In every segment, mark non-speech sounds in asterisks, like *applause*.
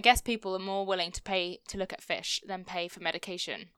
I guess people are more willing to pay to look at fish than pay for medication.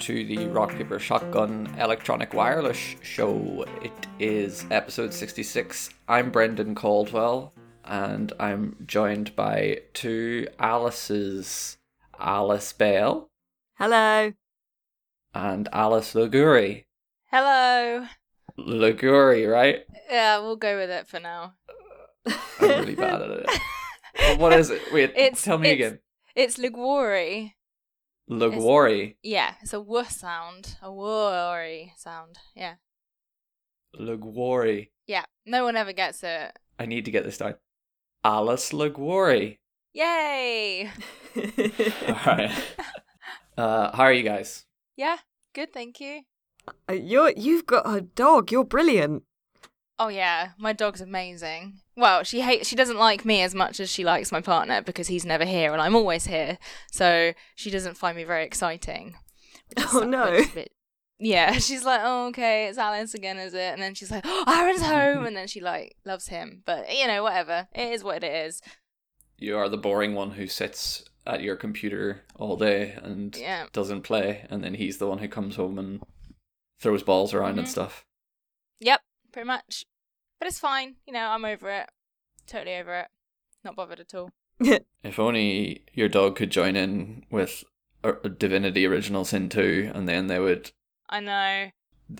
To the Rock Paper Shotgun Electronic Wireless Show. It is episode 66. I'm Brendan Caldwell and I'm joined by two Alice's Alice Bell Hello. and Alice Liguri. Hello. Liguri, right? Yeah, we'll go with it for now. I'm really bad at it. *laughs* What is it? Wait, It's- tell me it's- again. It's Liguori. Liguori. Yeah, it's a w sound, a worry sound. Yeah, Liguori. yeah. No one ever gets it. I need to get this down. Alice Liguori. Yay! *laughs* *laughs* Alright. Uh, how are you guys? Yeah, good. Thank you. Uh, You're you've got a dog. You're brilliant. Oh yeah, my dog's amazing. Well, she hates she doesn't like me as much as she likes my partner because he's never here and I'm always here. So she doesn't find me very exciting. which is- Oh, no. which is a bit- yeah, *laughs* she's like, "Oh, okay, it's Alice again, is it?" And then she's like, "Oh, Aaron's home," and then she like loves him. But you know, whatever. It is what it is. You are the boring one who sits at your computer all day and Yeah. doesn't play, and then he's the one who comes home and throws balls around and Mhm. stuff. Yep, pretty much. But it's fine. You know, I'm over it. Totally over it. Not bothered at all. *laughs* If only your dog could join in with Divinity Original Sin 2, and then they would, I know.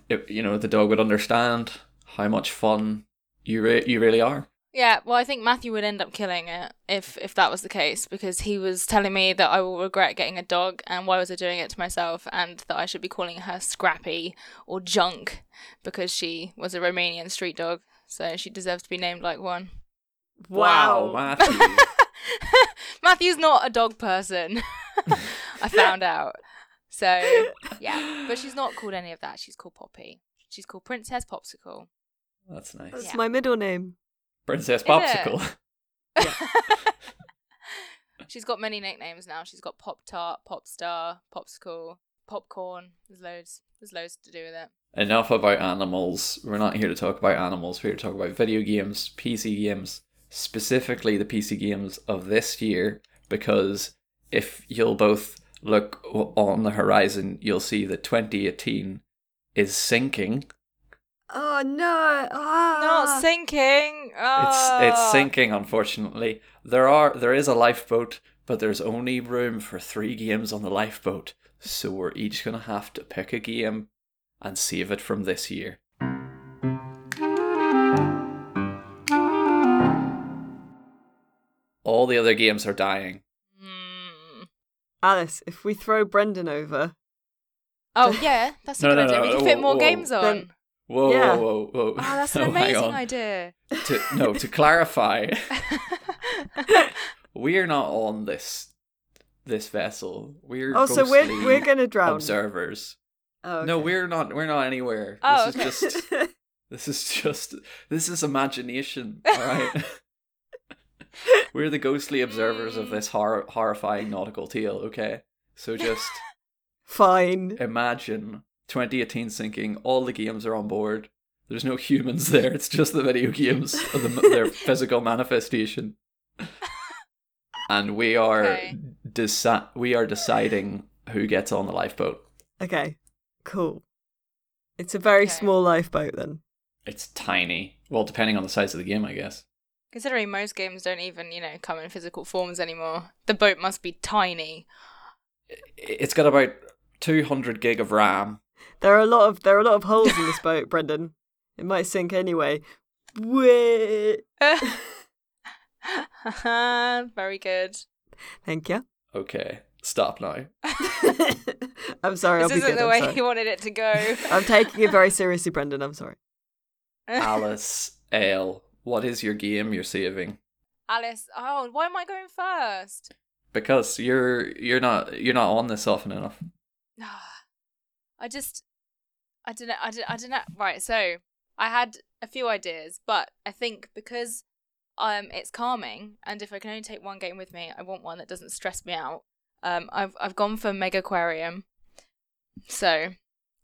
it- you know, the dog would understand how much fun you re- you really are. Yeah, well, I think Matthew would end up killing it if if that was the case because he was telling me that I will regret getting a dog and why was I doing it to myself and that I should be calling her Scrappy or Junk because she was a Romanian street dog, so she deserves to be named like one. Wow. Matthew. *laughs* Matthew's not a dog person. *laughs* I found out. So, yeah, but she's not called any of that. She's called Poppy. She's called Princess Popsicle. That's nice. That's Yeah. my middle name. Princess it? Popsicle. *laughs* She's got many nicknames now. She's got Pop Tart, Pop Star, Popsicle, Popcorn. There's loads. There's loads to do with it. Enough about animals. We're not here to talk about animals. We're here to talk about video games, PC games, specifically the PC games of this year, because if you'll both look on the horizon, you'll see that 2018 is sinking. Oh no. Ah. Not sinking. It's it's sinking, unfortunately. There are there is a lifeboat, but there's only room for three games on the lifeboat, so we're each gonna have to pick a game and save it from this year. All the other games are dying. Mm. Alice, if we throw Brendan over, Oh *laughs* yeah, that's a No, good no, idea. no, we can whoa, fit more whoa. games on. Then- Whoa, Yeah. whoa, whoa, whoa! Oh, that's an No, *laughs* hang amazing on. idea. To, no, to clarify, *laughs* we are not on this this vessel. We're oh, so we're we're gonna drown. observers. Oh, No, we're not. We're not anywhere. Oh, this okay. is just. *laughs* This is just. This is imagination. *laughs* All right. *laughs* we're the ghostly observers of this hor- horrifying nautical tale. Okay, so just Fine. imagine 2018 sinking. All the games are on board. There's no humans there. It's just the video games of the, their physical manifestation. And we are Okay. deci- we are deciding who gets on the lifeboat. Okay. Cool. It's a very Okay. small lifeboat then. It's tiny. Well, depending on the size of the game, I guess. Considering most games don't even, you know, come in physical forms anymore, the boat must be tiny. It's got about 200 gig of RAM. There are a lot of there are a lot of holes in this boat, *laughs* Brendan. It might sink anyway. Wait. *laughs* *laughs* *laughs* Very good. Thank you. Okay, stop now. *laughs* I'm sorry. This I'll isn't good. the I'm, way sorry. you wanted it to go. *laughs* I'm taking it very seriously, Brendan. I'm sorry. Alice L, what is your game you're saving? Alice, oh, why am I going first? Because you're you're not you're not on this often enough. No, *sighs* I just, I don't know, I don't, I don't know. Right, so I had a few ideas, but I think because um it's calming, and if I can only take one game with me, I want one that doesn't stress me out. Um, I've I've gone for Mega Aquarium, so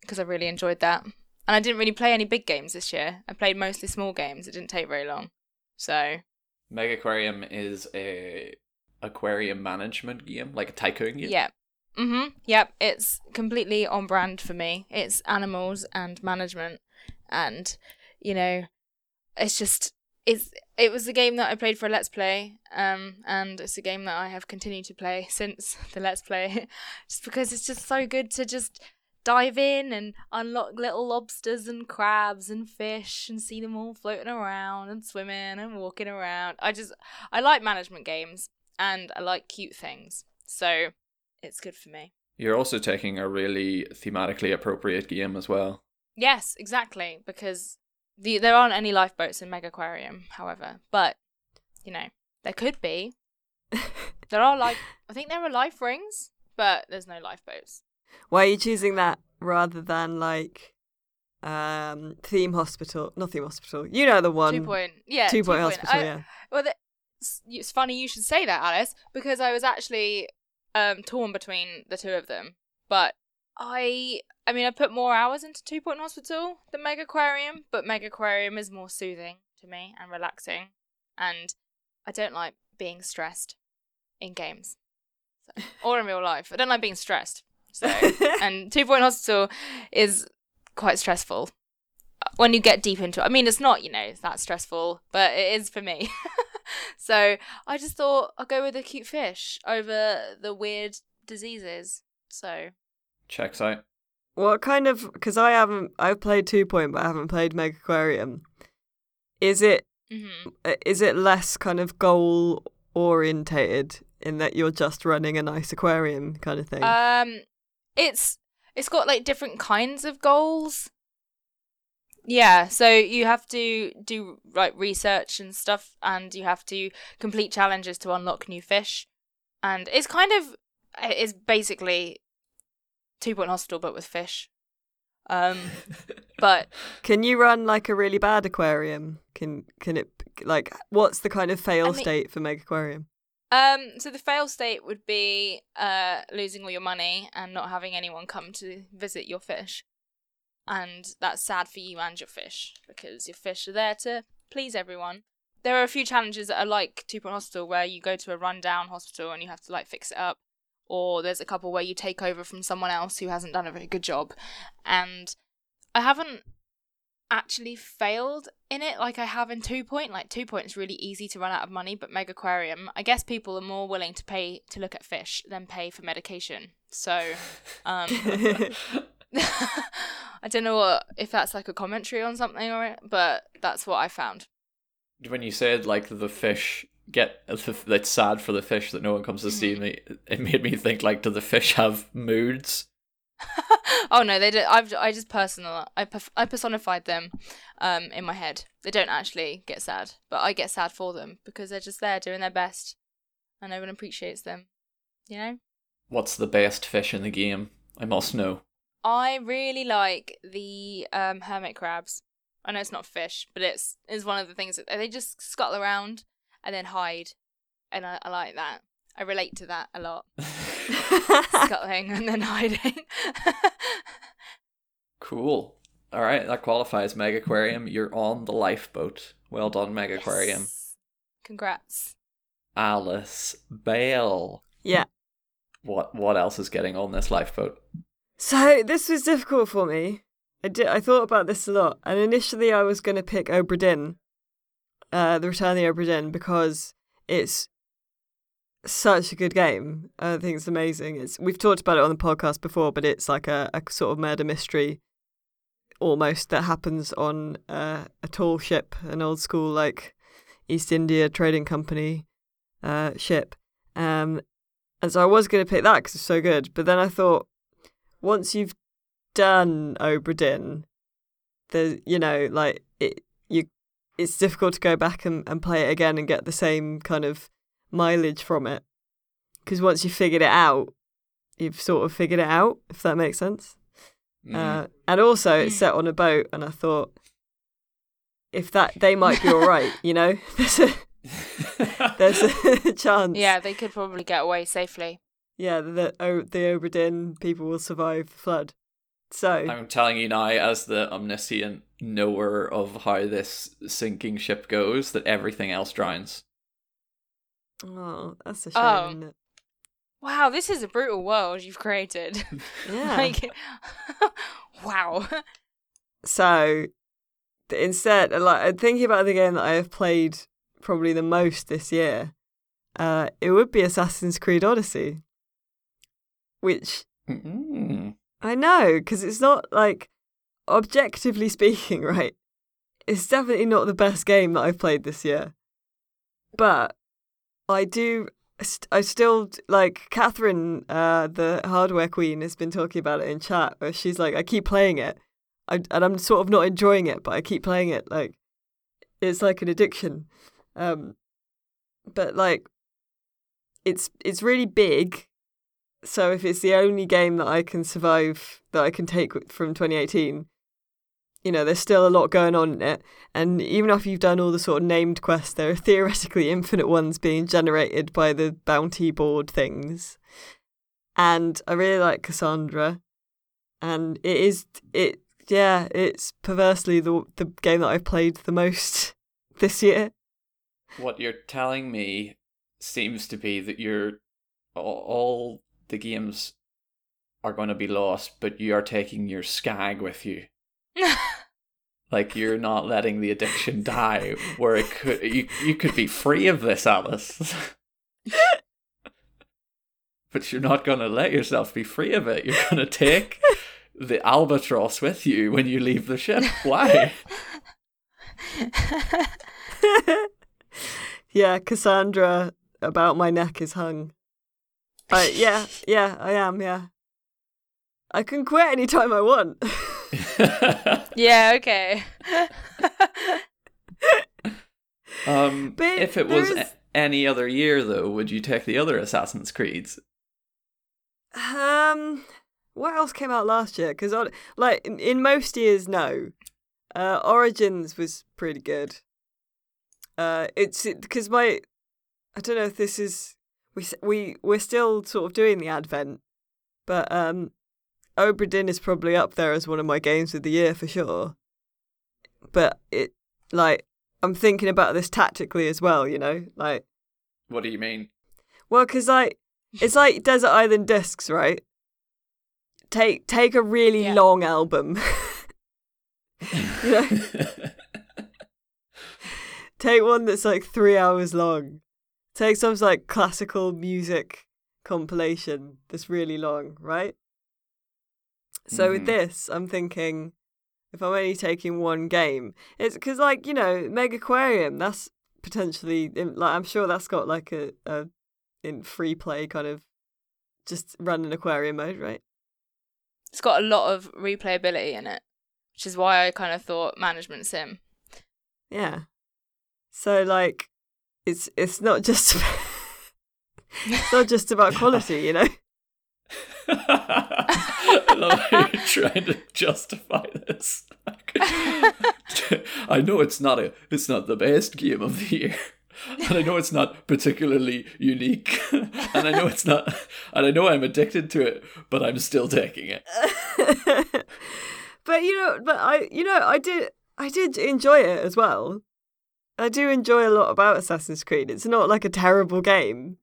because I really enjoyed that, and I didn't really play any big games this year. I played mostly small games. It didn't take very long, so Mega Aquarium is a aquarium management game, like a tycoon game. Yeah. Mhm. Yep. It's completely on brand for me. It's animals and management, and you know, it's just it's it was a game that I played for a Let's Play, um, and it's a game that I have continued to play *laughs* since the Let's Play, *laughs* just because it's just so good to just dive in and unlock little lobsters and crabs and fish and see them all floating around and swimming and walking around. I just I like management games and I like cute things. So it's good for me. You're also taking a really thematically appropriate game as well. Yes, exactly. Because the there aren't any lifeboats in Mega Aquarium, however, but you know there could be. *laughs* There are like I think there are life rings, but there's no lifeboats. Why are you choosing that rather than like um theme hospital? Not theme hospital. You know the one. two point, yeah, Two point hospital. I- yeah. Well, the, it's, it's funny you should say that, Alice, because I was actually um, torn between the two of them. But I, I mean, I put more hours into Two Point Hospital than Mega Aquarium, but Mega Aquarium is more soothing to me and relaxing, and I don't like being stressed in games so, *laughs* or in real life. I don't like being stressed. So, *laughs* and Two Point Hospital is quite stressful when you get deep into it. I mean, it's not, you know, that stressful, but it is for me. *laughs* so I just thought I'll go with the cute fish over the weird diseases. So Checks out. What kind of? Because I haven't. I've played Two Point, but I haven't played Mega Aquarium. Is it? mhm. Is it less kind of goal orientated in that you're just running a nice aquarium kind of thing? um, it's it's got like different kinds of goals. Yeah, so you have to do like research and stuff, and you have to complete challenges to unlock new fish, and it's kind of it's basically two point hospital but with fish. Um, *laughs* but Can you run like a really bad aquarium? Can can it like what's the kind of fail I mean- state for Mega Aquarium? Um, so the fail state would be uh losing all your money and not having anyone come to visit your fish. And that's sad for you and your fish because your fish are there to please everyone. There are a few challenges that are like Two Point Hospital where you go to a rundown hospital and you have to like fix it up. Or there's a couple where you take over from someone else who hasn't done a very good job. And I haven't actually failed in it like I have in Two Point. Like Two Point is really easy to run out of money, but Mega Aquarium, I guess people are more willing to pay to look at fish than pay for medication. So, um, *laughs* I don't know what, if that's like a commentary on something or it, but that's what I found. when you said like the fish get it's sad for the fish that no one comes to see Mhm. me it made me think like do the fish have moods *laughs* oh no, they did. I've I just personal. I perf- I personified them, um, in my head. They don't actually get sad, but I get sad for them because they're just there doing their best, and no one appreciates them. You know. what's the best fish in the game i must know I really like the um, hermit crabs. I know it's not fish, but it's is one of the things that they just scuttle around and then hide, and I, I like that. I relate to that a lot, *laughs* scuttling and then hiding. *laughs* cool all right that qualifies mega aquarium you're on the lifeboat well done mega aquarium Congrats. alice bell yeah. what what else is getting on this lifeboat So this was difficult for me. I did. I thought about this a lot, and initially I was going to pick Obra Dinn, uh, the Return of the Obra Dinn, because it's such a good game. I think it's amazing. It's we've talked about it on the podcast before, but it's like a, a sort of murder mystery almost that happens on uh, a tall ship, an old school like East India Trading Company uh, ship. Um, and so I was going to pick that because it's so good. But then I thought, once you've done Obra Dinn, there's you know like it you it's difficult to go back and, and play it again and get the same kind of mileage from it. Because once you've figured it out you've sort of figured it out if that makes sense. Mm. uh, and also it's set on a boat and i thought if that they *laughs* might be all right you know? *laughs* There's a *laughs* there's a chance. Yeah, they could probably get away safely. yeah the oh, the Obra Dinn people will survive the flood. So I'm telling you now, as the omniscient knower of how this sinking ship goes, that everything else drowns. oh that's a shame Oh. Wow, this is a brutal world you've created. *laughs* yeah like, *laughs* wow. So th- instead, like I'm thinking about the game that I have played probably the most this year, uh, it would be Assassin's Creed Odyssey, which Mm. I know because it's not like objectively speaking, *laughs* right? It's definitely not the best game that I've played this year, but I do. I still like Katharine, uh, the hardware queen, has been talking about it in chat. Where she's like, I keep playing it, I, and I'm sort of not enjoying it, but I keep playing it. Like it's like an addiction. Um, but like it's it's really big. So if it's the only game that I can survive that I can take from 2018, you know, there's still a lot going on in it. And even after you've done all the sort of named quests, there are theoretically *laughs* infinite ones being generated by the bounty board things. And I really like Cassandra. And it is it yeah, it's perversely the the game that I've played the most *laughs* this year. What you're telling me seems to be that you're all, all the games are going to be lost, but you are taking your skag with you. *laughs* Like you're not letting the addiction die. Where it could you you could be free of this, Alice. *laughs* but you're not going to let yourself be free of it. You're going to take the albatross with you when you leave the ship. Why? *laughs* yeah, Cassandra about my neck is hung. I, yeah, yeah, I am, yeah. I can quit anytime I want. *laughs* yeah, okay. *laughs* um, But if it was a- any other year, though, would you take the other Assassin's Creeds? um, what else came out last year? Because, like, in, in most years, no. Uh, Origins was pretty good. Uh, it's because my, I don't know if this is we we we're still sort of doing the Advent, but um, Obra Dinn is probably up there as one of my games of the year for sure. But it like I'm thinking about this tactically as well, you know, like What do you mean? well, because like it's like Desert Island Discs, right? Take take a really Yeah. long album. *laughs* you know, *laughs* take one that's like three hours long. Take some like classical music compilation that's really long, right? So with Mhm. this, I'm thinking if I'm only taking one game, it's because like you know, Mega Aquarium. That's potentially like I'm sure that's got like a, a in free play kind of just run an aquarium mode, right? It's got a lot of replayability in it, which is why I kind of thought management sim. Yeah. So like, it's it's not just *laughs* it's not just about quality, you know. I love how you're trying to justify this. *laughs* I know it's not a it's not the best game of the year. And I know it's not particularly unique. And I know it's not and I know I'm addicted to it, but I'm still taking it. *laughs* but you know, but I you know I did I did enjoy it as well. I do enjoy a lot about Assassin's Creed. It's not like a terrible game.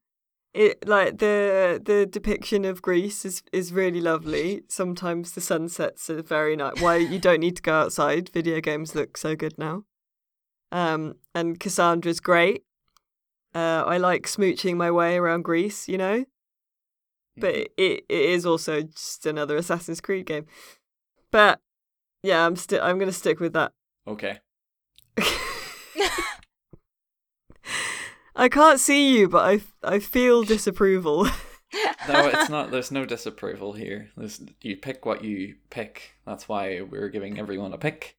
It like the the depiction of Greece is is really lovely. Sometimes the sunsets are very nice. Why you don't need to go outside. Video games look so good now. Um, and Cassandra's great. Uh, I like smooching my way around Greece, you know. But it, it is also just another Assassin's Creed game. But Yeah, I'm still. I'm gonna stick with that. Okay. *laughs* *laughs* *laughs* I can't see you, but I I feel *laughs* disapproval. *laughs* No, it's not. There's no disapproval here. There's, you pick what you pick. That's why we're giving everyone a pick.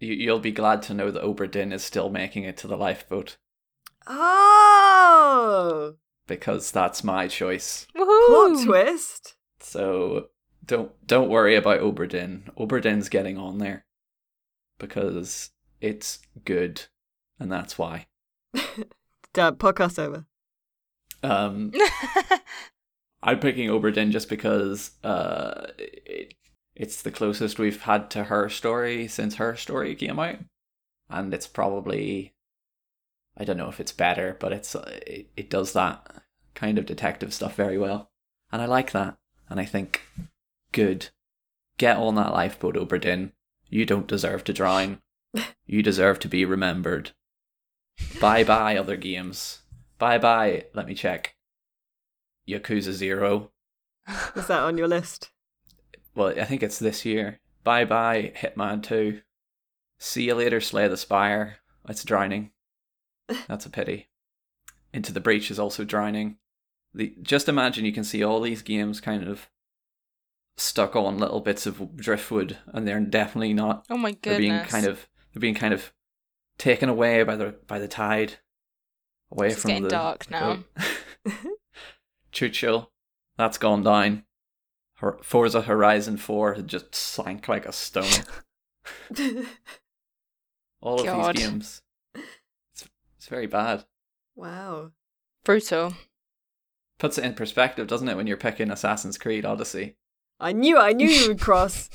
You, you'll be glad to know that Obra Dinn is still making it to the lifeboat oh, because that's my choice. Woohoo! plot twist. So don't don't worry about Obra Dinn. Oberdin's getting on there because it's good, and that's why. *laughs* Damn, podcast over. Um, *laughs* I'm picking Obra Dinn just because uh, it, it's the closest we've had to her story since her story came out, and it's probably I don't know if it's better, but it's it, it does that kind of detective stuff very well, and I like that, and I think good. Get on that lifeboat, Obra Dinn. You don't deserve to drown. *laughs* You deserve to be remembered. Bye bye, other games. Bye bye. Let me check. Yakuza Zero. Is that on your list? Well, I think it's this year. Bye bye, Hitman 2. See you later, Slay the Spire. It's drowning. That's a pity. Into the Breach is also drowning. The, just imagine you can see all these games kind of stuck on little bits of driftwood, and they're definitely not. oh my They're goodness. being kind of they're being kind of taken away by the by the tide, away This is from getting the dark now. *laughs* Chuchel, that's gone down. Hor- Forza Horizon Four had just sank like a stone. *laughs* All of these games, it's it's very bad. wow. Brutal. Puts it in perspective, doesn't it, when you're picking Assassin's Creed Odyssey? I knew. I knew you would cross.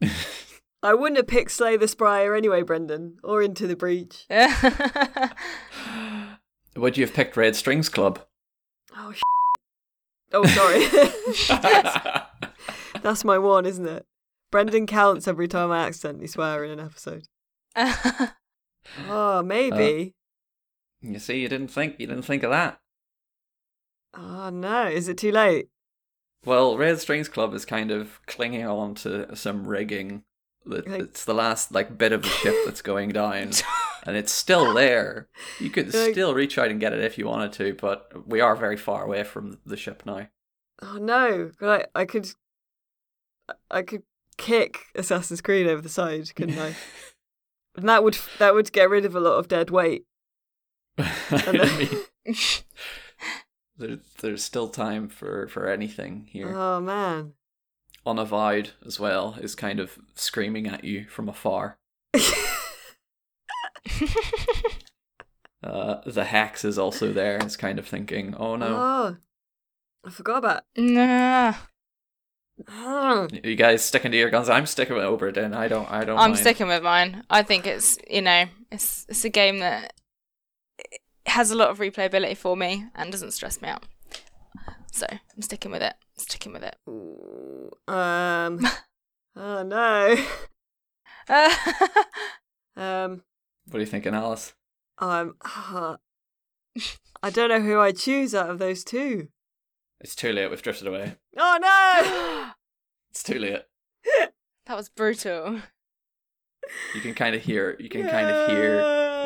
*laughs* I wouldn't have picked Slay the Spire anyway, Brendan, or Into the Breach. *laughs* Would you have picked Red Strings Club? Oh, sh- oh, sorry. *laughs* That's my one, isn't it? Brendan counts every time I accidentally swear in an episode. Oh, *laughs* maybe. Uh, you see, you didn't think you didn't think of that. oh no, is it too late? Well, Red Strings Club is kind of clinging on to some rigging. It's the last like bit of the ship that's going down, *laughs* and it's still there. You could Like- still reach out and get it if you wanted to, but we are very far away from the ship now. Oh no, but I, I could, I could kick Assassin's Creed over the side, couldn't I? *laughs* And that would that would get rid of a lot of dead weight. *laughs* There's still time for for anything here. Oh man. Unavowed as well is kind of screaming at you from afar. *laughs* Uh, the hex is also there. It's kind of thinking, oh no. Oh, I forgot about. nah. Oh. You guys sticking to your guns? I'm sticking with Obra Dinn. I don't. I don't. I'm mind. sticking with mine. I think it's you know it's it's a game that has a lot of replayability for me and doesn't stress me out. So I'm sticking with it. Sticking with it. Ooh, Um. *laughs* oh no. *laughs* Um. What are you thinking, Alice? I'm. uh, I don't know who I choose out of those two. It's too late. We've drifted away. Oh no! *gasps* It's too late. *laughs* that was brutal. You can kind of hear. You can kind of hear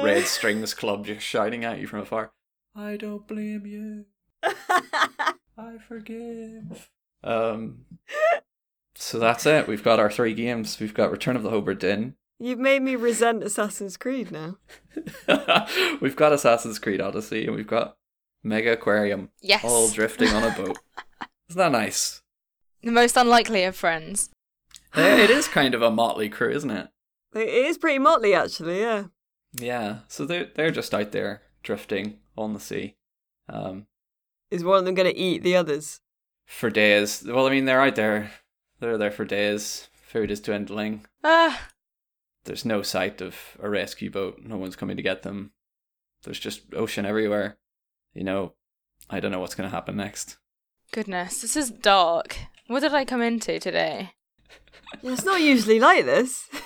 Red Strings Club just shouting at you from afar. I don't blame you. I forgive. Um. So that's it. We've got our three games. We've got Return of the Obra Dinn. You've made me resent Assassin's Creed now. *laughs* we've got Assassin's Creed Odyssey, and we've got Mega Aquarium. Yes. All *laughs* drifting on a boat. Isn't that nice? The most unlikely of friends. It is kind of a motley crew, isn't it? It is pretty motley, actually. Yeah. Yeah. So they're they're just out there drifting on the sea, um, Is one of them going to eat the others? for days. Well, I mean, they're out there. They're there for days. Food is dwindling. Ah, There's no sight of a rescue boat. No one's coming to get them. There's just ocean everywhere. You know, I don't know what's going to happen next. goodness, this is dark. What did I come into today? *laughs* It's not usually like this. *laughs*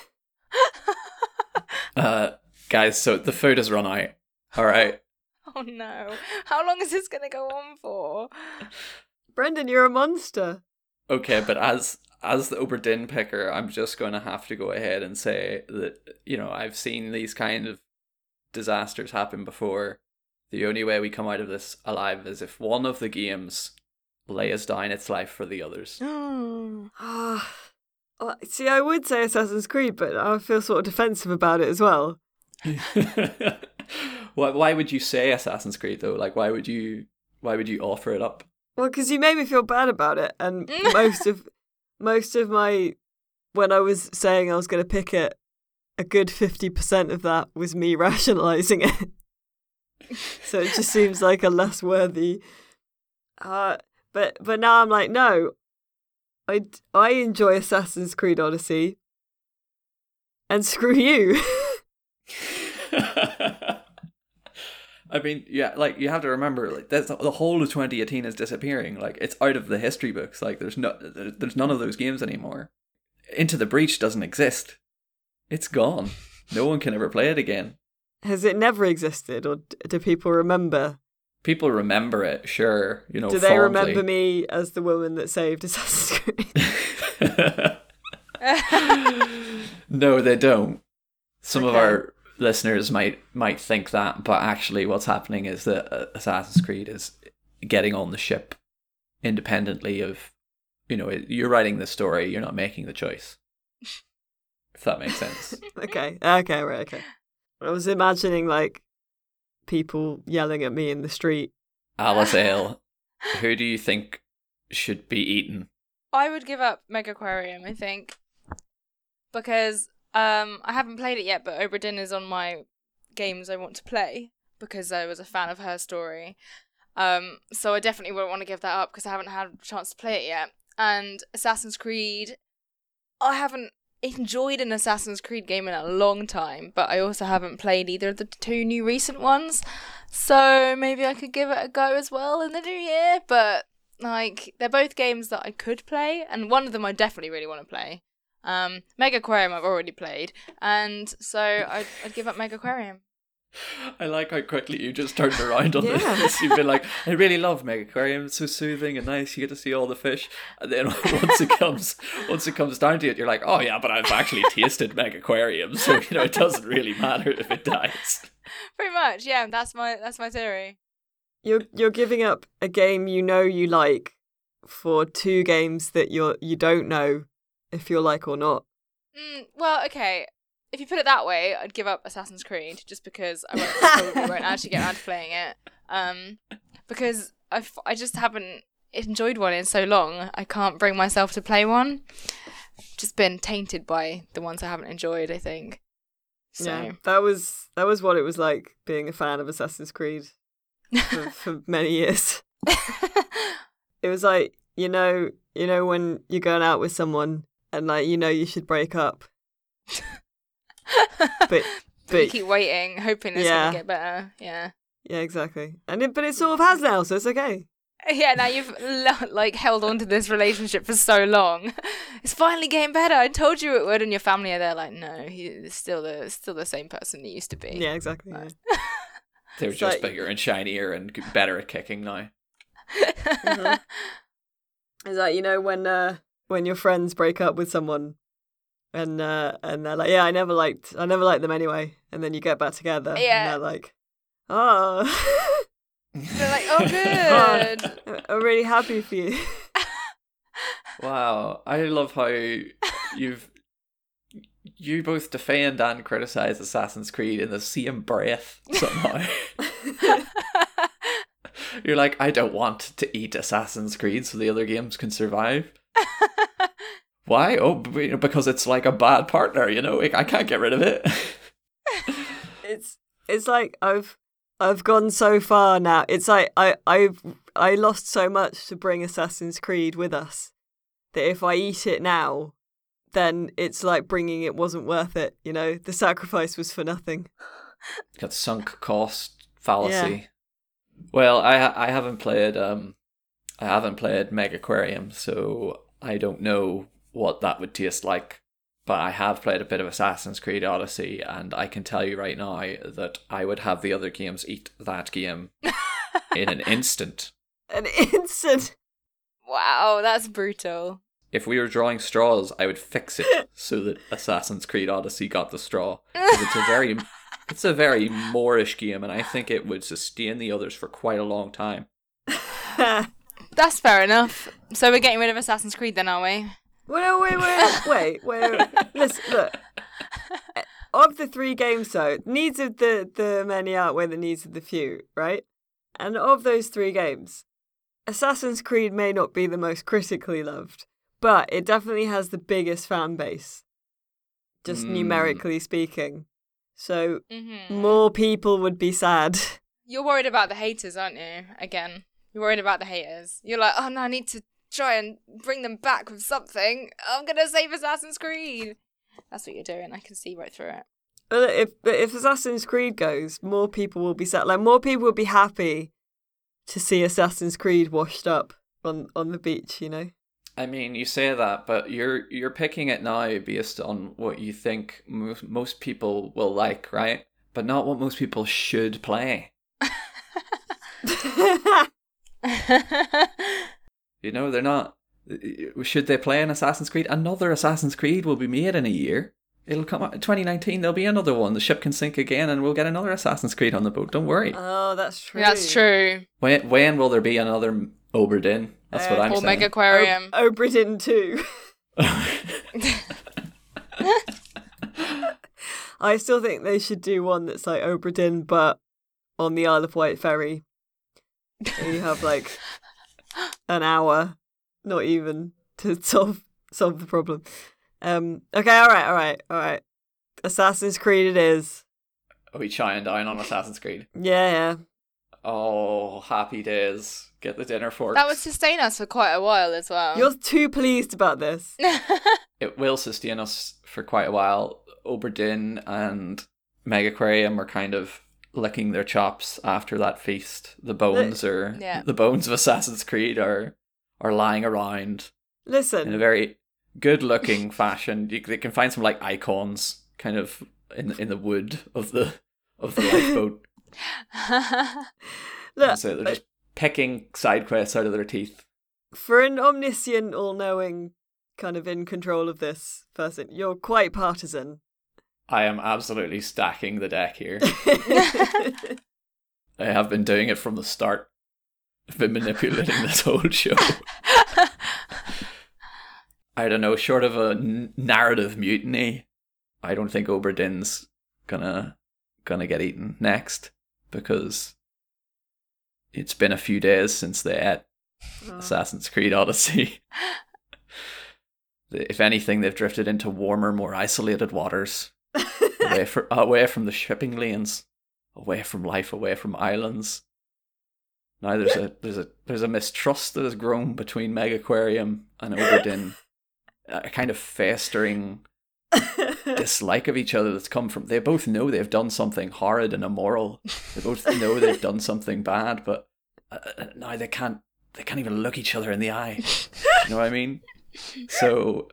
Uh, guys, so the food has run out. All right. *laughs* Oh no. How long is this going to go on for? Brendan, you're a monster. Okay, but as as the Obra Dinn picker, I'm just going to have to go ahead and say that you know I've seen these kind of disasters happen before. The only way we come out of this alive is if one of the games lays down its life for the others. *gasps* *sighs* Ah, see, I would say Assassin's Creed, but I feel sort of defensive about it as well. *laughs* why, why would you say Assassin's Creed though? Like, why would you why would you offer it up? Well, because you made me feel bad about it, and *laughs* most of most of my when I was saying I was going to pick it, a good fifty percent of that was me *laughs* rationalizing it. *laughs* so it just seems like a less worthy. Uh, but but now I'm like, no, I I enjoy Assassin's Creed Odyssey, and screw you. I mean, yeah, like you have to remember, like that's the whole of 2018 is disappearing. Like it's out of the history books. Like there's no, there's none of those games anymore. Into the Breach doesn't exist. It's gone. No one can ever play it again. Has it never existed, or do people remember? People remember it, sure. You know, do they fondly. remember me as the woman that saved Assassin's Creed? *laughs* *laughs* *laughs* no, they don't. Some okay. of our listeners might might think that, but actually, what's happening is that uh, Assassin's Creed is getting on the ship independently of, you know, you're writing the story, you're not making the choice. if that makes sense. *laughs* okay. Okay. Right. Okay. I was imagining like people yelling at me in the street. Alice *laughs* Ale, who do you think should be eaten? I would give up Megaquarium. I think because um, I haven't played it yet, but Obra Dinn is on my games I want to play because I was a fan of her story. Um, so I definitely won't want to give that up because I haven't had a chance to play it yet. And Assassin's Creed, I haven't enjoyed an Assassin's Creed game in a long time, but I also haven't played either of the two new recent ones. So maybe I could give it a go as well in the new year. But like, they're both games that I could play, and one of them I definitely really want to play. Um, Megaquarium I've already played, and so I'd, I'd give up Megaquarium. *laughs* I like how quickly you just turned around on yeah. this. You've been like, I really love Megaquarium. It's so soothing and nice. You get to see all the fish, and then *laughs* once it comes, once it comes down to it, you're like, oh yeah, but I've actually *laughs* tasted Megaquarium, so you know it doesn't really matter if it dies. Pretty much, yeah. That's my that's my theory. You're you're giving up a game you know you like for two games that you're you don't know if you're like or not. Mm, well, okay. If you put it that way, I'd give up Assassin's Creed just because I won't, probably won't *laughs* actually get around to playing it. Um, because I I just haven't enjoyed one in so long. I can't bring myself to play one. Just been tainted by the ones I haven't enjoyed. I think. So. Yeah, that was that was what it was like being a fan of Assassin's Creed for, *laughs* for many years. *laughs* it was like you know you know when you're going out with someone and like you know you should break up. but *laughs* but you keep waiting, hoping it's yeah. gonna get better. Yeah. Yeah, exactly. And it, but it sort of has now, so it's okay. *laughs* Yeah, now you've like held on to this relationship for so long. *laughs* It's finally getting better. I told you it would, and your family are there like, no, he's still the still the same person he used to be. Yeah, exactly. Yeah. They're it's just like... bigger and shinier and better at kicking now. mm-hmm. Is that you know when uh, when your friends break up with someone and uh, and they're like, yeah, I never liked, I never liked them anyway, and then you get back together, yeah, and they're like, oh, they're like, oh, *laughs* good, oh, I'm really happy for you. wow, I love how you've you both defend and criticize Assassin's Creed in the same breath somehow. *laughs* You're like, I don't want to eat Assassin's Creed so the other games can survive. Why? Oh, because it's like a bad partner, you know. I can't get rid of it. *laughs* it's it's like I've I've gone so far now. It's like I I've I lost so much to bring Assassin's Creed with us that if I eat it now, then it's like bringing it wasn't worth it. You know, the sacrifice was for nothing. *laughs* Got sunk cost fallacy. Yeah. Well, I I haven't played um I haven't played Megaquarium, so I don't know what that would taste like. But I have played a bit of Assassin's Creed Odyssey, and I can tell you right now that I would have the other games eat that game *laughs* in an instant. An instant? Wow, that's brutal. if we were drawing straws, I would fix it *laughs* so that Assassin's Creed Odyssey got the straw. It's a very, *laughs* it's a very moreish game, and I think it would sustain the others for quite a long time. That's fair enough. So we're getting rid of Assassin's Creed then, are we? Well, wait, wait, wait, *laughs* wait, wait. Listen, look. Of the three games, though, needs of the the many outweigh the needs of the few, right? And of those three games, Assassin's Creed may not be the most critically loved, but it definitely has the biggest fan base, just Mm. numerically speaking. So Mm-hmm. more people would be sad. *laughs* You're worried about the haters, aren't you? Again, you're worried about the haters. You're like, oh no, I need to try and bring them back with something. I'm gonna save Assassin's Creed. That's what you're doing. I can see right through it. Well, If but if Assassin's Creed goes, more people will be sad. Like more people will be happy to see Assassin's Creed washed up on on the beach. You know. I mean, you say that, but you're you're picking it now based on what you think most, most people will like, right? But not what most people should play. *laughs* *laughs* *laughs* *laughs* You know, they're not. Should they play an Assassin's Creed? Another Assassin's Creed will be made in a year. It'll come out in 2019. There'll be another one. The ship can sink again, and we'll get another Assassin's Creed on the boat. Don't worry. oh, that's true. That's true. When when will there be another Obra Dinn? That's what Uh, I'm Or saying. Or Mega Aquarium. Oh, Britain too. *laughs* *laughs* I still think they should do one that's like Obra Dinn, but on the Isle of Wight ferry. And you have like an hour, not even, to *laughs* solve solve the problem. Um. Okay. All right. All right. All right. Assassin's Creed. It is. Are we chiming down on Assassin's Creed? Yeah. Yeah. Oh, happy days. Get the dinner forks. that would sustain us for quite a while as well. You're too pleased about this. *laughs* it will sustain us for quite a while. Obra Dinn and Megaquarium are kind of licking their chops after that feast. The bones are Yeah. the bones of Assassin's Creed are are lying around Listen, in a very good looking *laughs* fashion. You, they can find some like icons kind of in in the wood of the of the lifeboat. *laughs* Look. so they're just picking side quests out of their teeth. for an omniscient, all-knowing, kind of in control of this person, you're quite partisan. I am absolutely stacking the deck here. *laughs* I have been doing it from the start. I've been manipulating this whole *laughs* show. I don't know, short of a n- narrative mutiny, I don't think Obra Dinn's gonna gonna get eaten next because it's been a few days since they ate Oh. Assassin's Creed Odyssey. *laughs* if anything, they've drifted into warmer, more isolated waters, away from away from the shipping lanes, away from life, away from islands. Now there's a there's a there's a mistrust that has grown between Megaquarium and Obra Dinn, a kind of festering *laughs* dislike of each other that's come from. They both know they've done something horrid and immoral. They both know they've done something bad, but uh, uh, now they can't. They can't even look each other in the eye. you know what I mean? So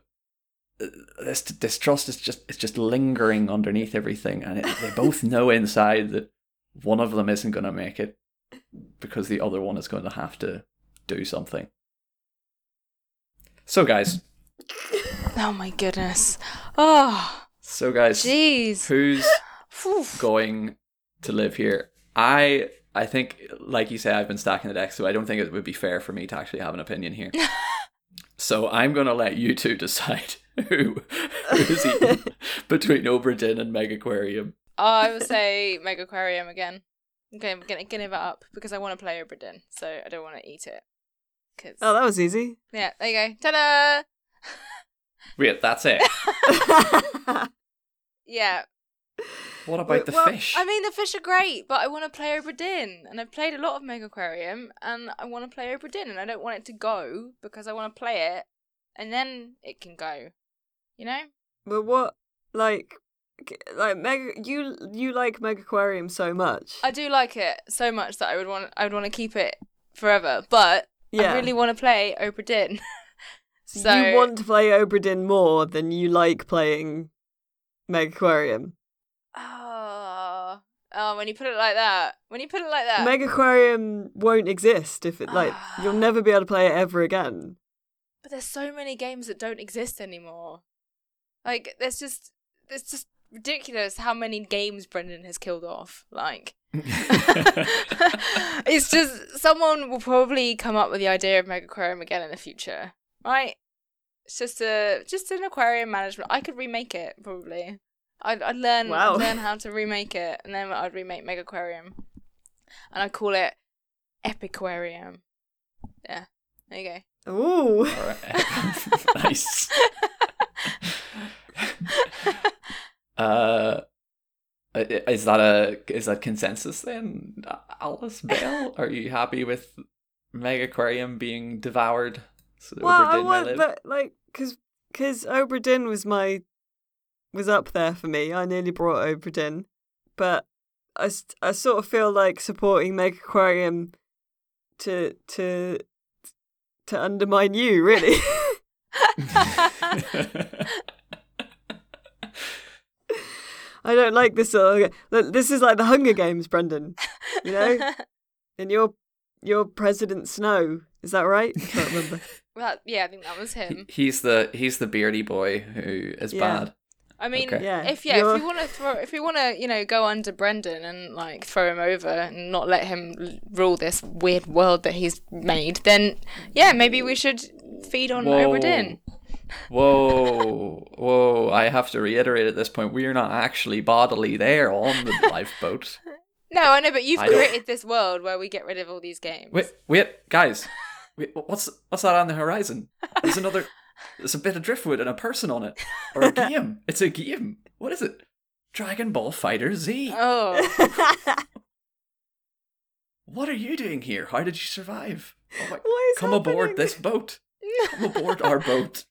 this distrust is just it's just lingering underneath everything, and it, they both know inside that one of them isn't going to make it because the other one is going to have to do something. So, guys, oh my goodness. Oh, so guys, jeez. who's going to live here? I I think, like you say, I've been stacking the deck, so I don't think it would be fair for me to actually have an opinion here. *laughs* so I'm going to let you two *laughs* decide who who's eating *laughs* between Obra Dinn and Megaquarium. Oh, I would say Mega Aquarium again. Okay, I'm gonna give it up because I want to play Obra Dinn, so I don't want to eat it. Cause oh, that was easy. yeah, there you go. Ta-da! *laughs* Wait, that's it. Yeah. What about Wait, the well, fish? I mean, the fish are great, but I want to play Obra Dinn, and I've played a lot of Mega Aquarium, and I want to play Obra Dinn, and I don't want it to go because I want to play it, and then it can go. You know? but what, like, like Mega? You you like Mega Aquarium so much? I do like it so much that I would want I would want to keep it forever, but yeah. I really *laughs* want to play Obra Dinn. so, so- you want to play Obra Dinn more than you like playing Megaquarium. Oh, oh, when you put it like that, when you put it like that, Mega Aquarium won't exist if it like *sighs* you'll never be able to play it ever again. But there's so many games that don't exist anymore. Like there's just it's just ridiculous how many games Brendan has killed off. Like *laughs* it's just someone will probably come up with the idea of Mega Aquarium again in the future, right? It's just a just an aquarium management. I could remake it probably. I'd, I'd learn Wow. I'd learn how to remake it, and then I'd remake Megaquarium, and I'd call it Epiquarium. Yeah, there you go. Ooh. Alright. *laughs* nice. *laughs* uh, is that a is that consensus then, Alice Bell? Are you happy with Megaquarium being devoured? So that Well, I Obra Dinn may want live? that like because because Obra Dinn was my was up there for me. I nearly brought Obra Dinn, but I, I sort of feel like supporting Megaquarium to to to undermine you, really. *laughs* I don't like this sort of. Look, This is like the Hunger Games, Brendan. You know, *laughs* and you're you're President Snow. Is that right? I can't remember. *laughs* well, yeah, I think that was him. he's the he's the beardy boy who is Yeah. bad. I mean, Okay. Yeah, if yeah, you're- if you want to throw, if you want to, you know, go under Brendan and like throw him over and not let him rule this weird world that he's made, then yeah, maybe we should feed on Obra Dinn. Whoa, whoa! I have to reiterate at this point: we are not actually bodily there on the *laughs* lifeboat. No, I know, but you've I don't- created this world where we get rid of all these games. Wait, wait, guys! Wait, what's what's that on the horizon? There's another. There's a bit of driftwood and a person on it, or a *laughs* game. It's a game. What is it? Dragon Ball Fighter Z. Oh, *laughs* What are you doing here? How did you survive? Oh my- What is Come aboard this boat. Come aboard our boat.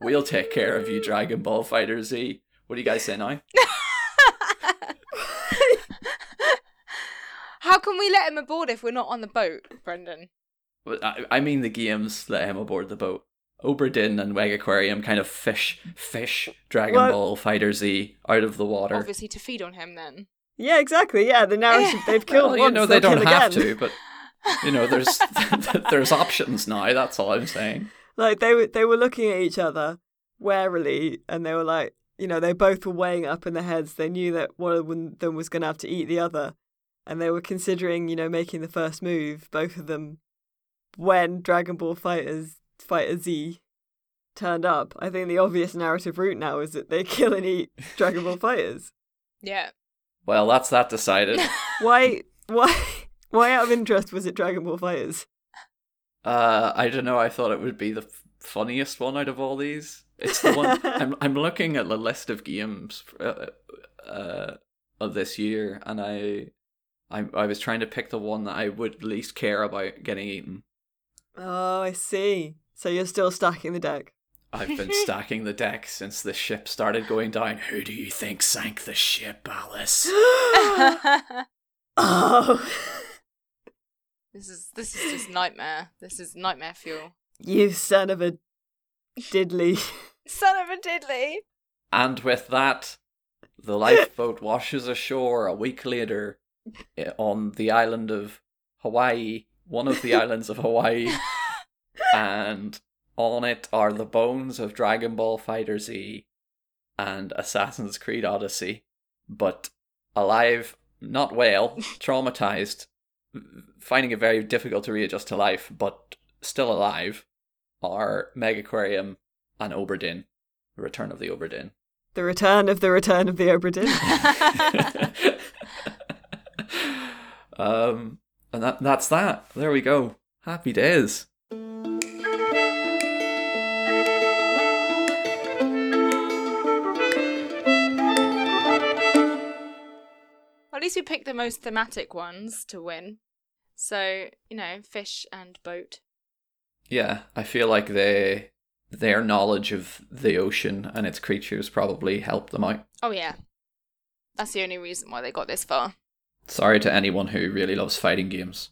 We'll take care of you, Dragon Ball Fighter Z. What do you guys say now? *laughs* how can we let him aboard if we're not on the boat, Brendan? I, I mean the games let him aboard the boat. Obra Dinn and Megaquarium kind of fish, fish Dragon Well- Ball Fighter Z out of the water. Obviously, to feed on him, then. yeah, exactly. Yeah, the narrative they've killed *laughs* well, you know they don't have again. to, but *laughs* you know there's *laughs* there's options now. That's all I'm saying. Like they were they were looking at each other warily, and they were like, you know, they both were weighing up in their heads. They knew that one of them was going to have to eat the other, and they were considering, you know, making the first move. Both of them, when Dragon Ball Fighters Fighter Z turned up. I think the obvious narrative route now is that they *laughs* kill and eat Dragon Ball Fighters. Yeah. Well, that's that decided. *laughs* Why? Why? Why, out of interest, was it Dragon Ball Fighters? Uh, I don't know. I thought it would be the f- funniest one out of all these. It's the one *laughs* I'm. I'm looking at the list of games uh, uh, of this year, and I, I, I was trying to pick the one that I would least care about getting eaten. Oh, I see. So you're still stacking the deck. I've been *laughs* stacking the deck since the ship started going down. Who do you think sank the ship, Alice? *gasps* *laughs* oh, this is this is just nightmare. This is nightmare fuel. you son of a diddly. Son of a diddly. And with that, the lifeboat washes ashore a week later eh, on the island of Hawaii, one of the *laughs* islands of Hawaii, and on it are the bones of Dragon Ball Fighter Z and Assassin's Creed Odyssey, but alive, not well, *laughs* traumatized, finding it very difficult to readjust to life, but still alive, are Megaquarium and Obra Dinn, the return of the Obra Dinn. The return of the return of the Obra Dinn. *laughs* um, and that that's that. There we go. Happy days. At least we picked the most thematic ones to win. So, you know, fish and boat. Yeah, I feel like they their knowledge of the ocean and its creatures probably helped them out. Oh, yeah. That's the only reason why they got this far. Sorry to anyone who really loves fighting games.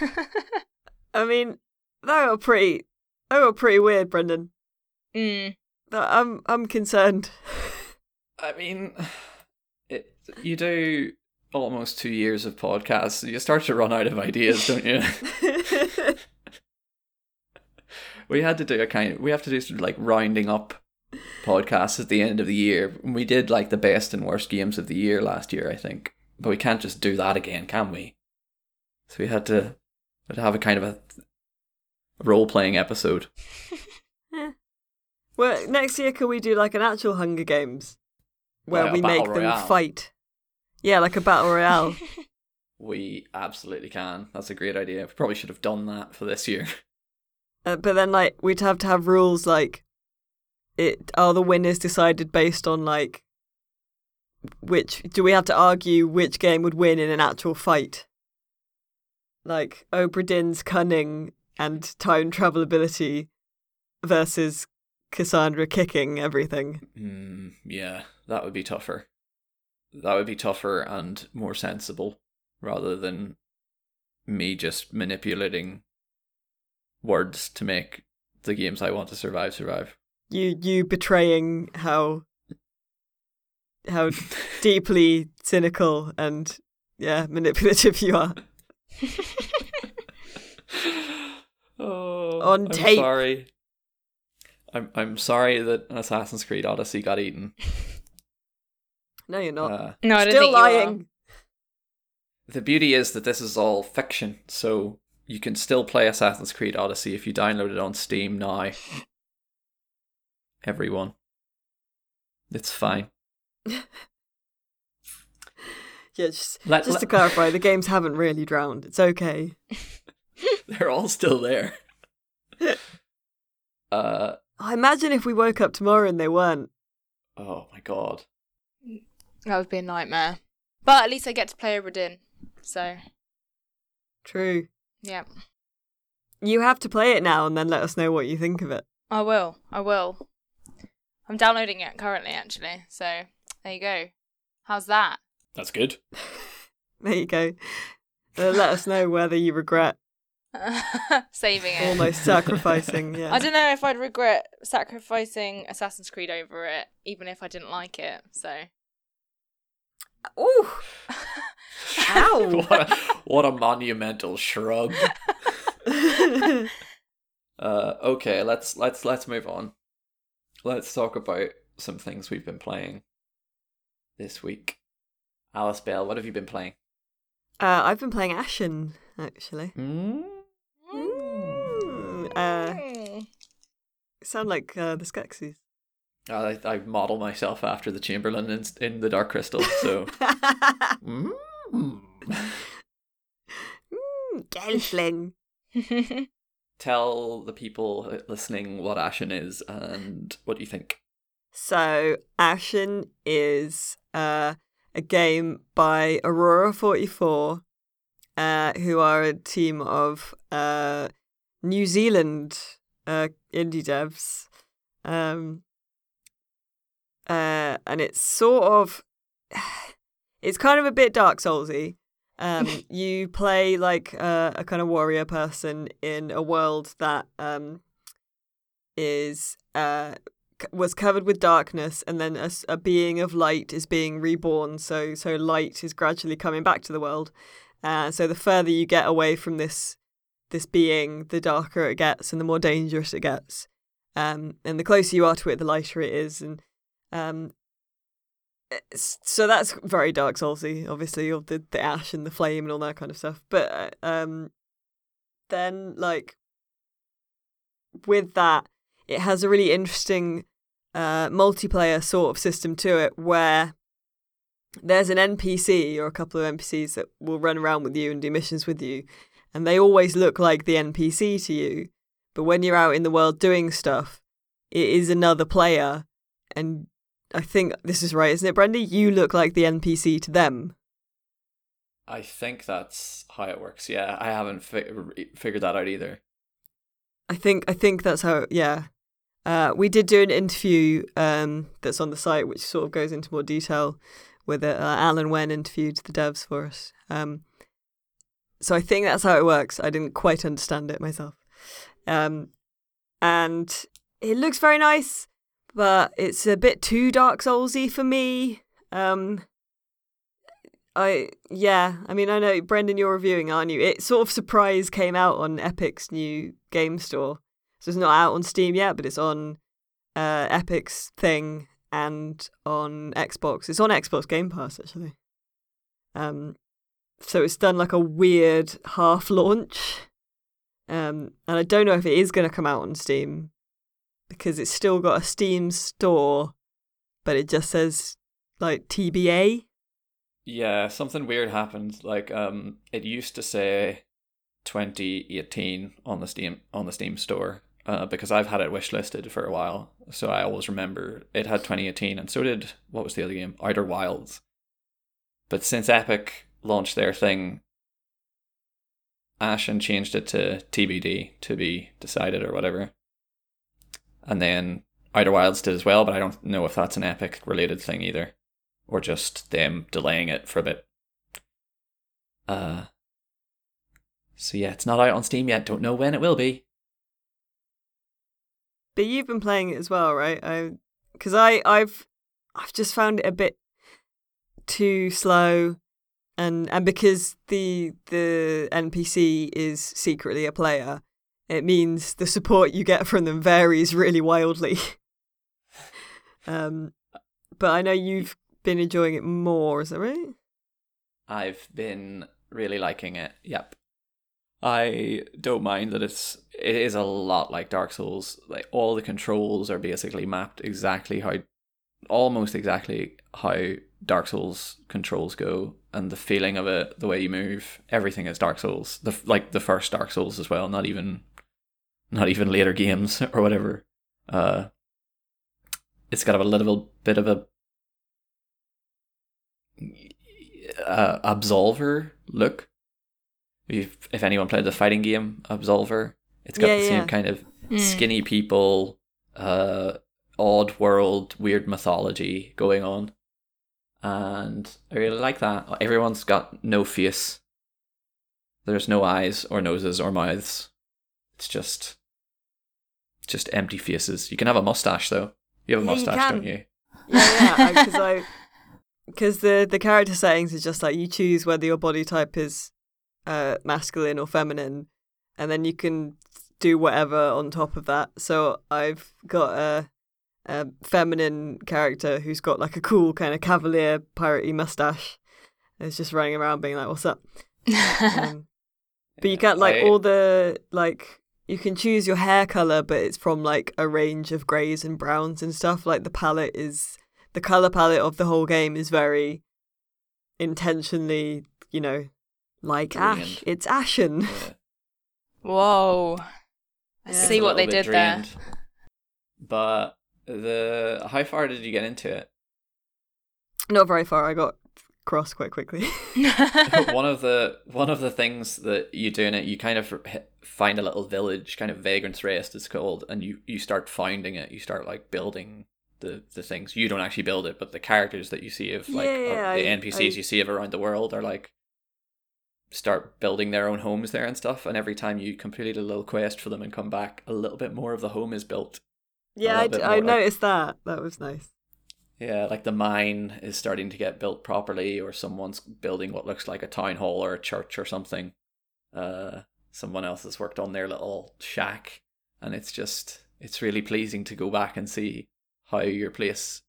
*laughs* I mean, they were pretty. They were pretty weird, Brendan. mm. I'm I'm concerned. *laughs* I mean, it, you do almost two years of podcasts, you start to run out of ideas, don't you? *laughs* *laughs* we had to do a kind of, we have to do some like rounding up podcasts at the end of the year. We did like the best and worst games of the year last year, I think. But we can't just do that again, can we? So we had to, had to have a kind of a role playing episode. *laughs* Well, next year can we do like an actual Hunger Games where a we make them fight? Yeah, like a battle royale. *laughs* We absolutely can. That's a great idea. We probably should have done that for this year. *laughs* uh, but then like we'd have to have rules like it are the winners decided based on like which do we have to argue which game would win in an actual fight? Like Obra Dinn's cunning and time travel ability versus Cassandra kicking everything. Mm, yeah, that would be tougher. That would be tougher and more sensible rather than me just manipulating words to make the games I want to survive survive. You you betraying how how *laughs* deeply cynical and yeah manipulative you are. *laughs* oh, On I'm tape. sorry. I'm I'm sorry that Assassin's Creed Odyssey got eaten. *laughs* No, you're not. Uh, No, I don't Still think you are. lying. the beauty is that this is all fiction, so you can still play Assassin's Creed Odyssey if you download it on Steam now. Everyone. It's fine. *laughs* Yeah, just Let- just let- to clarify, the games haven't really drowned. It's okay. *laughs* They're all still there. *laughs* uh I imagine if we woke up tomorrow and they weren't. oh my god. That would be a nightmare. But at least I get to play Obra Dinn. So, True. yeah. You have to play it now and then let us know what you think of it. I will. I will. I'm downloading it currently, actually. So, there you go. How's that? That's good. *laughs* There you go. Uh, let us know whether you regret *laughs* Saving it. almost sacrificing. Yeah. *laughs* I don't know if I'd regret sacrificing Assassin's Creed over it, even if I didn't like it. So, Ooh. *laughs* Ow. what, a, what a monumental shrug. *laughs* Uh, okay, let's let's let's move on. Let's talk about some things we've been playing this week. Alice Bell, what have you been playing? uh, I've been playing Ashen actually. Mm? Mm, uh, sound like uh, the Skeksis. I, I model myself after the Chamberlain in, in the Dark Crystal, so. *laughs* Mm. mm, Gelfling. *laughs* Tell the people listening what Ashen is and what do you think. So Ashen is uh, a game by Aurora Forty Four, uh, who are a team of uh, New Zealand uh, indie devs, um, uh, and it's sort of *sighs* it's kind of a bit Dark Soulsy. Um, *laughs* you play like uh, a kind of warrior person in a world that um, is uh, c- was covered with darkness, and then a being of light is being reborn. So so light is gradually coming back to the world. Uh, so the further you get away from this this being, the darker it gets, and the more dangerous it gets. Um, and the closer you are to it, the lighter it is, and um, so that's very Dark Soulsy, obviously, of the the ash and the flame and all that kind of stuff. But uh, um, then like with that, it has a really interesting uh, multiplayer sort of system to it where there's an NPC or a couple of NPCs that will run around with you and do missions with you, and they always look like the NPC to you. But when you're out in the world doing stuff, it is another player, and I think this is right, isn't it, Brenda? You look like the NPC to them. I think that's how it works. Yeah, I haven't fi- figured that out either. I think I think that's how. Yeah, uh, we did do an interview um, that's on the site, which sort of goes into more detail with it. Uh, Alan Wen interviewed the devs for us. Um, so I think that's how it works. I didn't quite understand it myself, um, and it looks very nice, but it's a bit too Dark Soulsy for me. Um, I yeah, I mean I know Brendan, you're reviewing, aren't you? It sort of surprise came out on Epic's new game store, So it's not out on Steam yet, but it's on uh, Epic's thing and on Xbox. It's on Xbox Game Pass actually. Um, so it's done like a weird half launch. Um, and I don't know if it is going to come out on Steam because it's still got a Steam store, but it just says like TBA. Yeah, something weird happened. Like, um, it used to say 2018 on the Steam on the Steam store, uh, because I've had it wishlisted for a while, so I always remember it had 2018, and so did what was the other game, Outer Wilds. But since Epic launched their thing, Ashen changed it to TBD to be decided or whatever, and then Outer Wilds did as well, but I don't know if that's an Epic related thing either, or just them delaying it for a bit. Uh. So yeah, it's not out on Steam yet. Don't know when it will be. But you've been playing it as well, right? I because I I've I've just found it a bit too slow, and and because the the NPC is secretly a player, it means the support you get from them varies really wildly. *laughs* um, but I know you've been enjoying it more, is that right? I've been really liking it. Yep. I don't mind that it's it is a lot like Dark Souls. Like all the controls are basically mapped exactly how almost exactly how Dark Souls controls go and the feeling of it, the way you move, everything is Dark Souls. The like the first Dark Souls as well, not even not even later games *laughs* or whatever. Uh it's got a little bit of a uh, absolver look if if anyone played the fighting game Absolver, it's got Yeah, the yeah. same kind of Mm. skinny people, uh, odd world, weird mythology going on, and I really like that. Everyone's got no face. There's no eyes or noses or mouths. It's just just empty faces. You can have a mustache though. You have a Yeah, mustache, can. don't you? Yeah, yeah. Because I because *laughs* the the character settings is just like you choose whether your body type is uh masculine or feminine, and then you can do whatever on top of that. So I've got a a feminine character who's got like a cool kind of cavalier piratey mustache. And is just running around being like, "What's up?" *laughs* Um, but you can't like I- all the like you can choose your hair color, but it's from like a range of grays and browns and stuff. Like the palette is the color palette of the whole game is very intentionally, you know, like ash. It's ashen. Yeah. *laughs* Whoa. I Yeah. see what they did bit there. But the how far did you get into it? Not very far. I got cross quite quickly. *laughs* one of the one of the things that you do in it, you kind of find a little village, kind of Vagrant's Rest, it's called, and you you start founding it. You start like building the the things. You don't actually build it, but the characters that you see of like Yeah, yeah, uh, the I- NPCs I- you see of around the world are like start building their own homes there and stuff. And every time you complete a little quest for them and come back, a little bit more of the home is built. yeah, I, bit d- I more, like- noticed that. That was nice. Yeah, like the mine is starting to get built properly, or someone's building what looks like a town hall or a church or something. Uh, someone else has worked on their little shack, and it's just it's really pleasing to go back and see how your place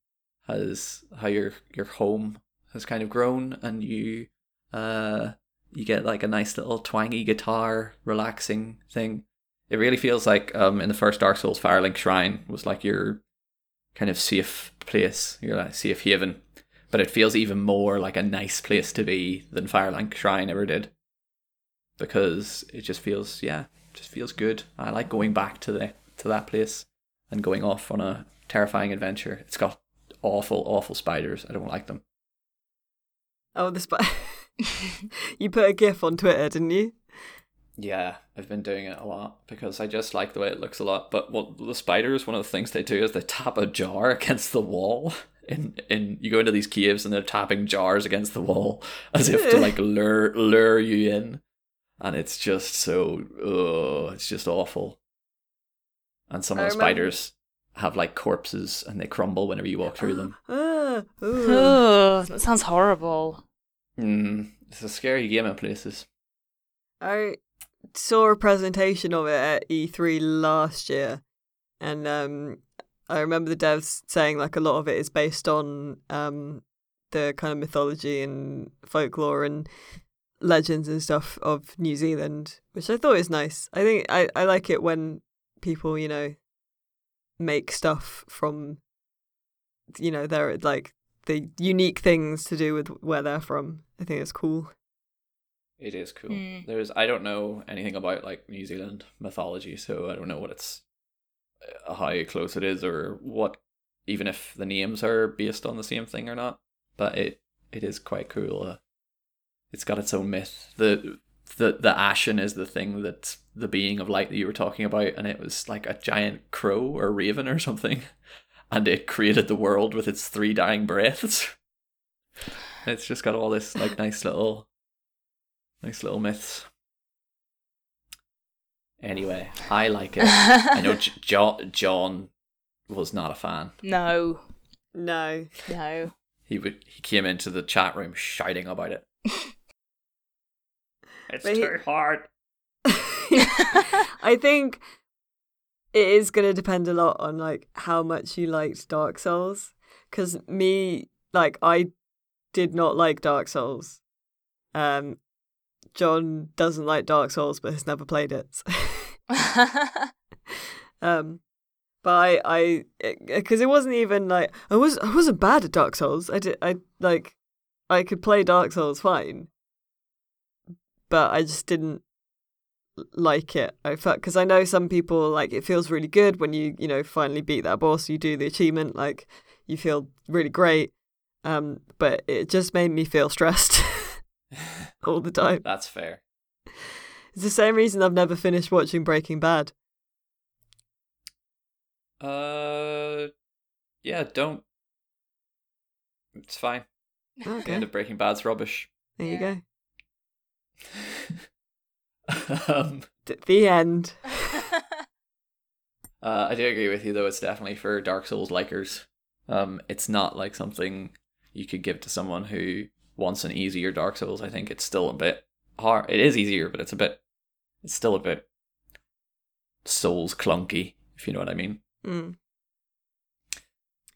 has how your your home has kind of grown, and you uh you get like a nice little twangy guitar, relaxing thing. It really feels like um in the first Dark Souls Firelink Shrine was like your kind of safe place, your like safe haven. But it feels even more like a nice place to be than Firelink Shrine ever did. Because it just feels yeah, just feels good. I like going back to the to that place and going off on a terrifying adventure. It's got awful, awful spiders. I don't like them. Oh, the spy. *laughs* you put a GIF on Twitter, didn't you? Yeah, I've been doing it a lot because I just like the way it looks a lot. But what the spiders, one of the things they do is they tap a jar *laughs* against the wall. In in you go into these caves and they're tapping jars against the wall *laughs* as if to like lure lure you in, and it's just so oh, it's just awful. And some of the spiders have like corpses and they crumble whenever you walk through them. *gasps* Oh, that sounds horrible. Mm, it's a scary game in places. I saw a presentation of it at E3 last year, and um, I remember the devs saying like a lot of it is based on um, the kind of mythology and folklore and legends and stuff of New Zealand, which I thought is nice. I think I, I like it when people, you know, make stuff from, you know, their like the unique things to do with where they're from. I think it's cool. It is cool. Mm. There's I don't know anything about like New Zealand mythology, so I don't know what it's uh, how close it is or what even if the names are based on the same thing or not. But it it is quite cool. Uh, it's got its own myth. The the the ashen is the thing that the being of light that you were talking about, and it was like a giant crow or raven or something, *laughs* and it created the world with its three dying breaths. *laughs* it's just got all this like nice little Nice little myths. Anyway, I like it. *laughs* I know J- John John was not a fan. No, No. no. He would he came into the chat room shouting about it. *laughs* it's But he- too hard. *laughs* I think it is going to depend a lot on like how much you liked Dark Souls cuz me like I did not like Dark Souls. Um John doesn't like Dark Souls but has never played it. *laughs* um but I I cuz it wasn't even like I was I wasn't bad at Dark Souls. I did I like I could play Dark Souls fine. But I just didn't like it. I felt because I know some people like it feels really good when you you know finally beat that boss. You do the achievement, like you feel really great. Um, but it just made me feel *laughs* stressed *laughs* all the time. That's fair. It's the same reason I've never finished watching Breaking Bad. Uh, yeah, don't. It's fine. The end of Breaking Bad's rubbish. there you Yeah. go. *laughs* um, D- the end. *laughs* Uh, I do agree with you though. It's definitely for Dark Souls likers. Um, it's not like something you could give to someone who wants an easier Dark Souls. I think it's still a bit hard. It is easier, but it's a bit. It's still a bit Souls clunky, if you know what I mean. Mm.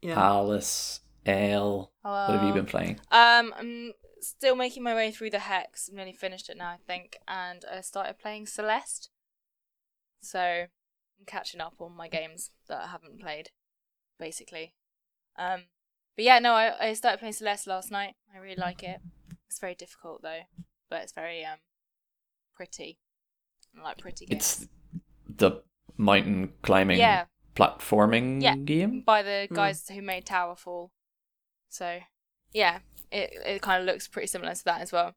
Yeah. Alice, L. What have you been playing? Um, I'm still making my way through the hex. I'm nearly finished it now, I think, and I started playing Celeste. So I'm catching up on my games that I haven't played, basically. Um, but yeah, no, I, I started playing Celeste last night. I really like it. It's very difficult though, but it's very um pretty. I like pretty games. It's the mountain climbing, Yeah. platforming Yeah. game. by the Hmm. guys who made Towerfall. So, yeah, it it kind of looks pretty similar to that as well.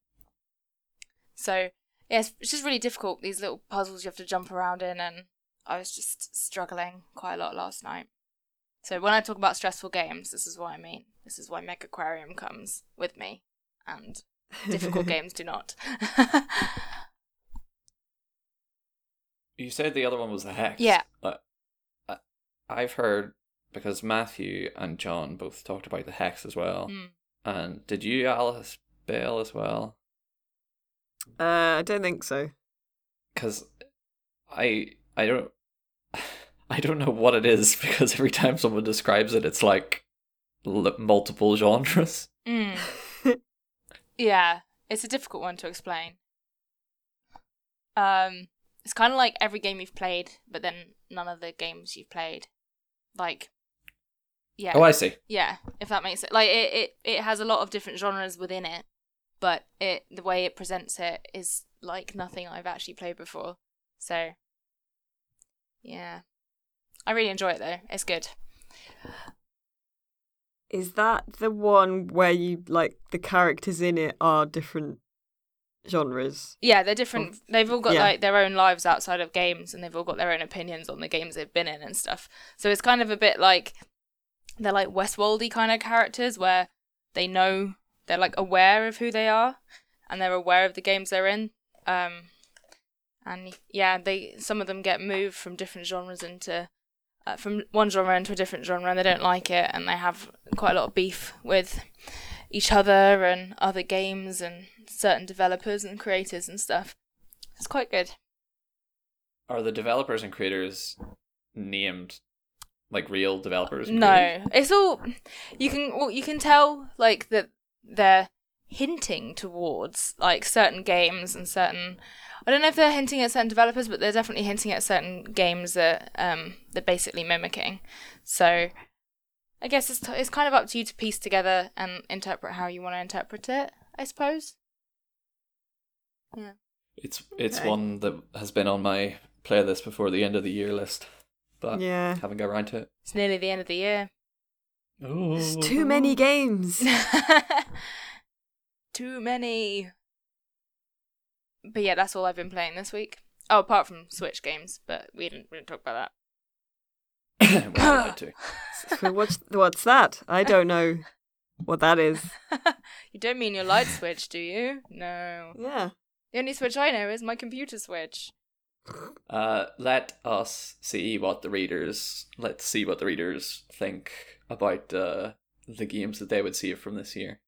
So, yeah, it's, it's just really difficult. These little puzzles you have to jump around in, and I was just struggling quite a lot last night. So when I talk about stressful games, this is what I mean. This is why Megaquarium comes with me, and *laughs* difficult games do not. *laughs* You said the other one was the hex. Yeah. But I- I've heard because Matthew and John both talked about the hex as well. Mm. And did you, Alice Bell, as well? Uh, I don't think so. Because I I don't I don't know what it is *laughs* because every time someone describes it, it's like l- multiple genres. Mm. *laughs* yeah, it's a difficult one to explain. Um, it's kind of like every game you've played, but then none of the games you've played. Like, yeah, Oh, I see. yeah, if that makes it like it, it it has a lot of different genres within it, but it the way it presents it is like nothing I've actually played before. So, yeah, I really enjoy it though. It's good. Is that the one where you like the characters in it are different genres? Yeah, they're different. They've all got yeah. like their own lives outside of games, and they've all got their own opinions on the games they've been in and stuff. So it's kind of a bit like they're like Westworldy kind of characters, where they know they're like aware of who they are, and they're aware of the games they're in. Um, and yeah, they some of them get moved from different genres into uh, from one genre into a different genre, and they don't like it, and they have quite a lot of beef with each other and other games and certain developers and creators and stuff. It's quite good. are the developers and creators named like real developers? No, creators? it's all you can. Well, you can tell like that they're hinting towards like certain games and certain. I don't know if they're hinting at certain developers, but they're definitely hinting at certain games that um they're basically mimicking. So, I guess it's it's kind of up to you to piece together and interpret how you want to interpret it. I suppose. Yeah. It's it's Okay. one that has been on my playlist before the end of the year list, but Yeah. haven't got around to it. It's nearly the end of the year. It's too many games. *laughs* Too many. But yeah, that's all I've been playing this week. Oh, apart from Switch games, but we didn't we didn't talk about We're not to. So what's what's that? I don't know what that is. *laughs* you don't mean your light switch, do you? No. Yeah. The only switch I know is my computer switch. Uh, let us see what the readers. Let's see what the readers think about uh, the games that they would see from this year.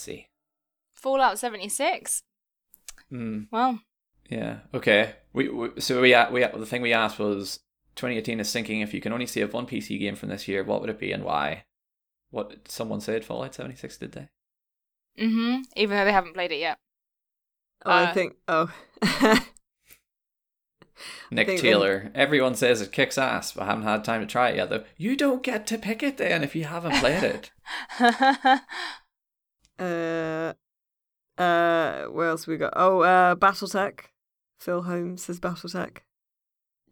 Let's see. Fallout 76. Hmm. Well, Yeah. Okay. We, we so we we the thing we asked was 2018 is sinking. If you can only save one PC game from this year, what would it be and why? What someone said Fallout 76 did they? mhm. Even though they haven't played it yet. Oh, I Uh, think. Oh. *laughs* Nick think Taylor. Everyone says it kicks ass, but I haven't had time to try it yet. Though you don't get to pick it then if you haven't played it. *laughs* uh. Uh. What else we got? Oh. Uh. BattleTech. Phil Holmes says BattleTech.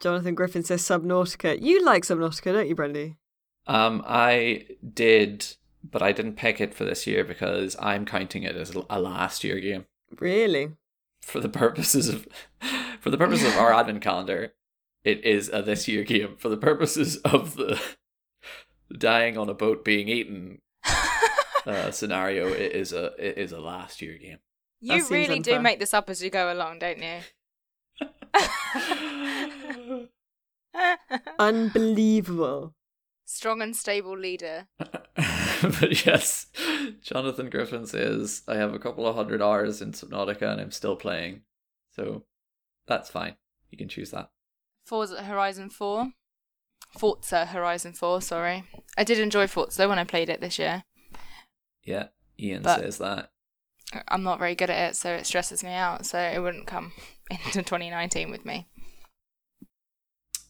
Jonathan Griffin says Subnautica. You like Subnautica, don't you, Brendy? Um, I did, but I didn't pick it for this year because I'm counting it as a last year game. Really? for the purposes of *laughs* for the purposes of our advent calendar, it is a this year game. For the purposes of the *laughs* dying on a boat being eaten uh, scenario, it is a it is a last year game. you seems really do make this up as you go along, don't you? *laughs* Unbelievable. Strong and stable leader. *laughs* but yes, Jonathan Griffin says I have a couple of hundred hours in Subnautica and I'm still playing, so that's fine. You can choose that. Forza Horizon 4. Forza Horizon 4, sorry. I did enjoy Forza when I played it this year. Yeah, Ian But- says that. I'm not very good at it, so it stresses me out, so it wouldn't come *laughs* into 2019 with me.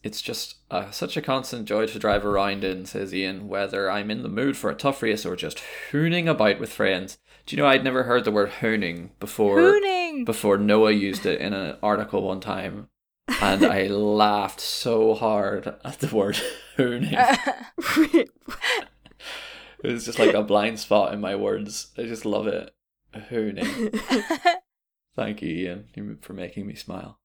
It's just uh, such a constant joy to drive around in, says Ian, whether I'm in the mood for a tough race or just hooning about with friends. Do you know I'd never heard the word hooning before Hooning! before Noah used it in an article one time and I *laughs* laughed so hard at the word *laughs* hooning. It was just like a blind spot in my words. I just love it. Hooning. *laughs* Thank you, Ian, for making me smile.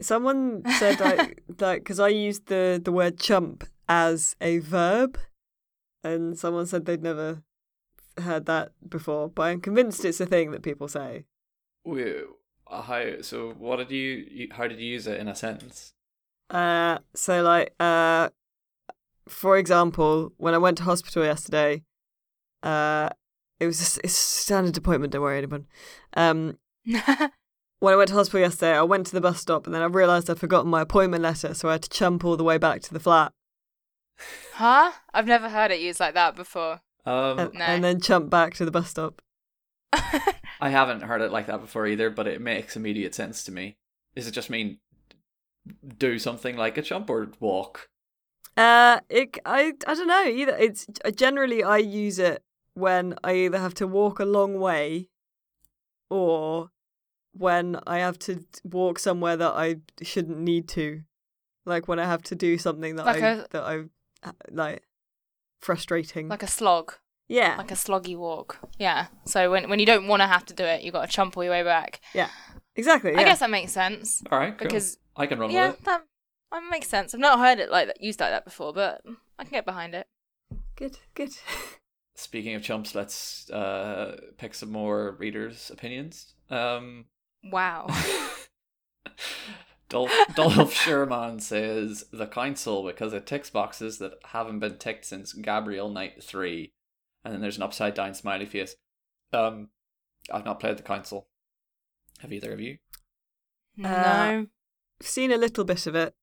Someone said *laughs* like like because I used the the word chump as a verb, and someone said they'd never heard that before, but I'm convinced it's a thing that people say. Wait, how? So, what did you? you- How did you use it in a sentence? Uh, so like uh, for example, when I went to hospital yesterday, uh, it was just, it's a standard appointment. Don't worry, anyone. Um, *laughs* when I went to hospital yesterday, I went to the bus stop and then I realised I'd forgotten my appointment letter, so I had to chump all the way back to the flat huh? I've never heard it used like that before. Um, and, No. and then chump back to the bus stop. *laughs* I haven't heard it like that before either, but it makes immediate sense to me. Does it just mean do something like a jump or walk? Uh, it I I don't know either. It's generally I use it when I either have to walk a long way, or when I have to walk somewhere that I shouldn't need to, like when I have to do something that Like I a- that I uh, like frustrating. like a slog. yeah, Like a sloggy walk. Yeah. So when when you don't want to have to do it, you've got to chump all your way back. Yeah, exactly. Yeah. I guess that makes sense. All right, cool. Because I can run yeah, with it. that, that makes sense. I've not heard it like that used like that before, but I can get behind it. good, good. Speaking of chumps, let's uh, pick some more readers' opinions. Um, Wow. *laughs* Dolph, Dolph *laughs* Sherman says the council because it ticks boxes that haven't been ticked since Gabriel Knight 3 and then there's an upside down smiley face. Um, I've not played the Council. Have either of you? No. I've seen a little bit of it.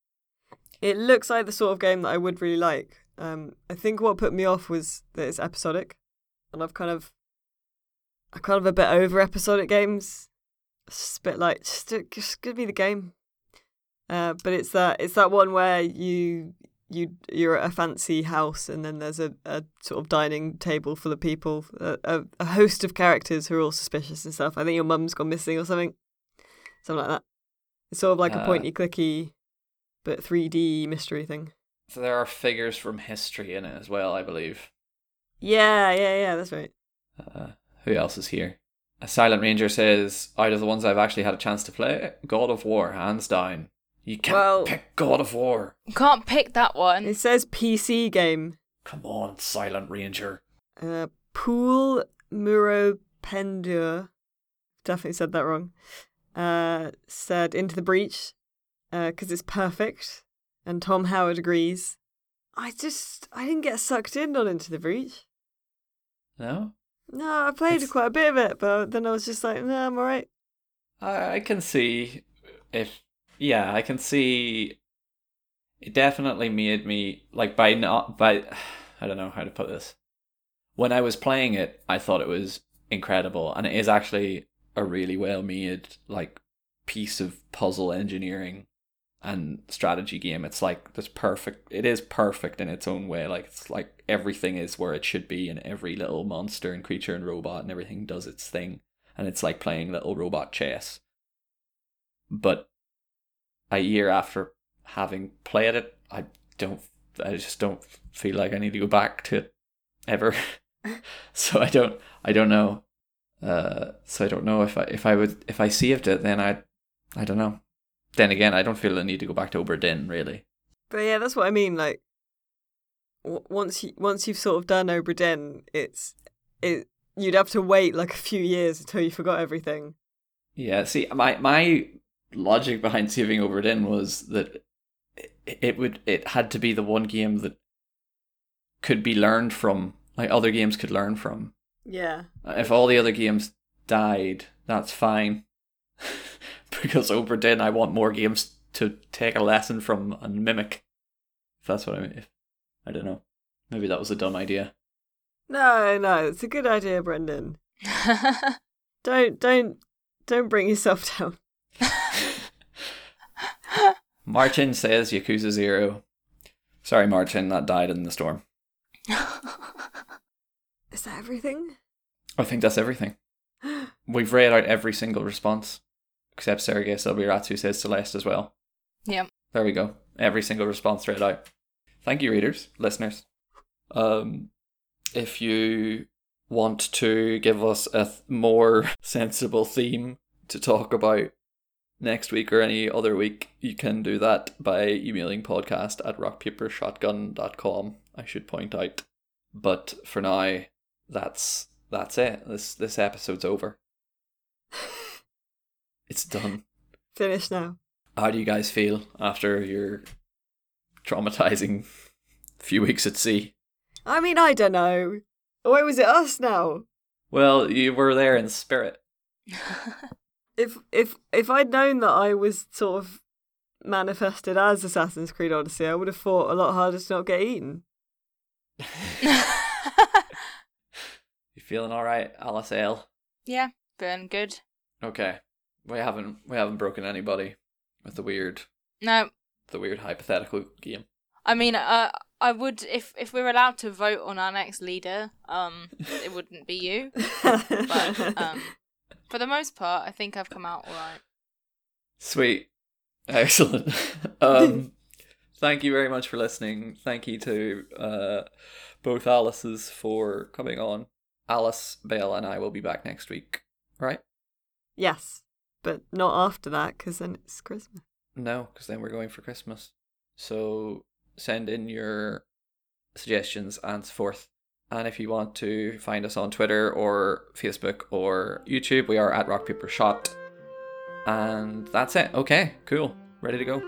It looks like the sort of game that I would really like. Um, I think what put me off was that it's episodic, and I've kind of, I'm kind of a bit over episodic games. It's a bit like just, just give me the game. Uh, but it's that it's that one where you you you're at a fancy house and then there's a, a sort of dining table full of people, a, a, a host of characters who are all suspicious and stuff. I think your mum's gone missing or something, something like that. It's sort of like a Uh, pointy clicky, but 3D mystery thing. So there are figures from history in it as well, I believe. Yeah, yeah, yeah. That's right. Uh, who else is here? A Silent Ranger says, out of the ones I've actually had a chance to play, God of War, hands down. You can't Well- pick God of War. You can't pick that one. It says PC game. Come on, Silent Ranger. Uh, Pool Muropendur, definitely said that wrong. Uh, said Into the Breach, Uh, because it's perfect, and Tom Howard agrees. I just I didn't get sucked in on Into the Breach. No? No, I played It's- quite a bit of it, but then I was just like, no, I'm alright. I, I can see if. Yeah, I can see. It definitely made me. Like, by not. by *sighs* I don't know how to put this. When I was playing it, I thought it was incredible, and it is actually a really well made, like, piece of puzzle engineering and strategy game. It's like this perfect. It is perfect in its own way. Like it's like everything is where it should be, and every little monster and creature and robot and everything does its thing, and it's like playing little robot chess. But a year after having played it, I don't. I just don't feel like I need to go back to it ever. *laughs* so I don't. I don't know. Uh, so I don't know if I if I would if I saved it, then I, I don't know. Then again, I don't feel the need to go back to Obra Dinn really. But yeah, that's what I mean. Like, w- once you once you've sort of done Obra Dinn, it's it. You'd have to wait like a few years until you forgot everything. Yeah. See, my my logic behind saving Obra Dinn was that it, it would it had to be the one game that could be learned from, like other games could learn from. Yeah. Uh, if all the other games died, that's fine. *laughs* *laughs* because Obra Dinn, I want more games to take a lesson from and mimic. If that's what I mean. If, I don't know. Maybe that was a dumb idea. No, no, it's a good idea, Brendan. *laughs* Don't don't don't bring yourself *laughs* down. Martin says Yakuza Zero. Sorry, Martin, that died in the storm. Is that everything? I think that's everything. We've read out every single response, except Sergei Silviratsu says Celeste as well. Yep. There we go. Every single response read out. Thank you, readers, listeners. Um, if you want to give us a th- more *laughs* sensible theme to talk about next week or any other week, you can do that by emailing podcast at rockpapershotgun.com, I should point out. But for now, that's that's it. This this episode's over. *laughs* It's done. Finished now. How do you guys feel after your traumatizing few weeks at sea? I mean, I don't know. Why was it us now? Well, you were there in spirit. *laughs* If if if I'd known that I was sort of manifested as Assassin's Creed Odyssey, I would have fought a lot harder to not get eaten. *laughs* *laughs* You feeling all right, Alice Ale? yeah, feeling good. Okay, we haven't we haven't broken anybody with the weird No, the weird hypothetical game. I mean, uh, I would if if we're allowed to vote on our next leader, um, it wouldn't be you. But um, for the most part, I think I've come out all right. Sweet, excellent. *laughs* um, thank you very much for listening. Thank you to uh, both Alice's for coming on. Alice, Bale, and I will be back next week. Right? yes, but not after that, because then it's Christmas. No, because then we're going for Christmas. So send in your suggestions and so forth. And if you want to find us on Twitter or Facebook or YouTube, we are at Rock Paper Shot. And that's it. Okay, cool. Ready to go.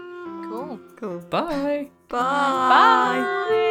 Cool. Cool. Bye. Bye. Bye.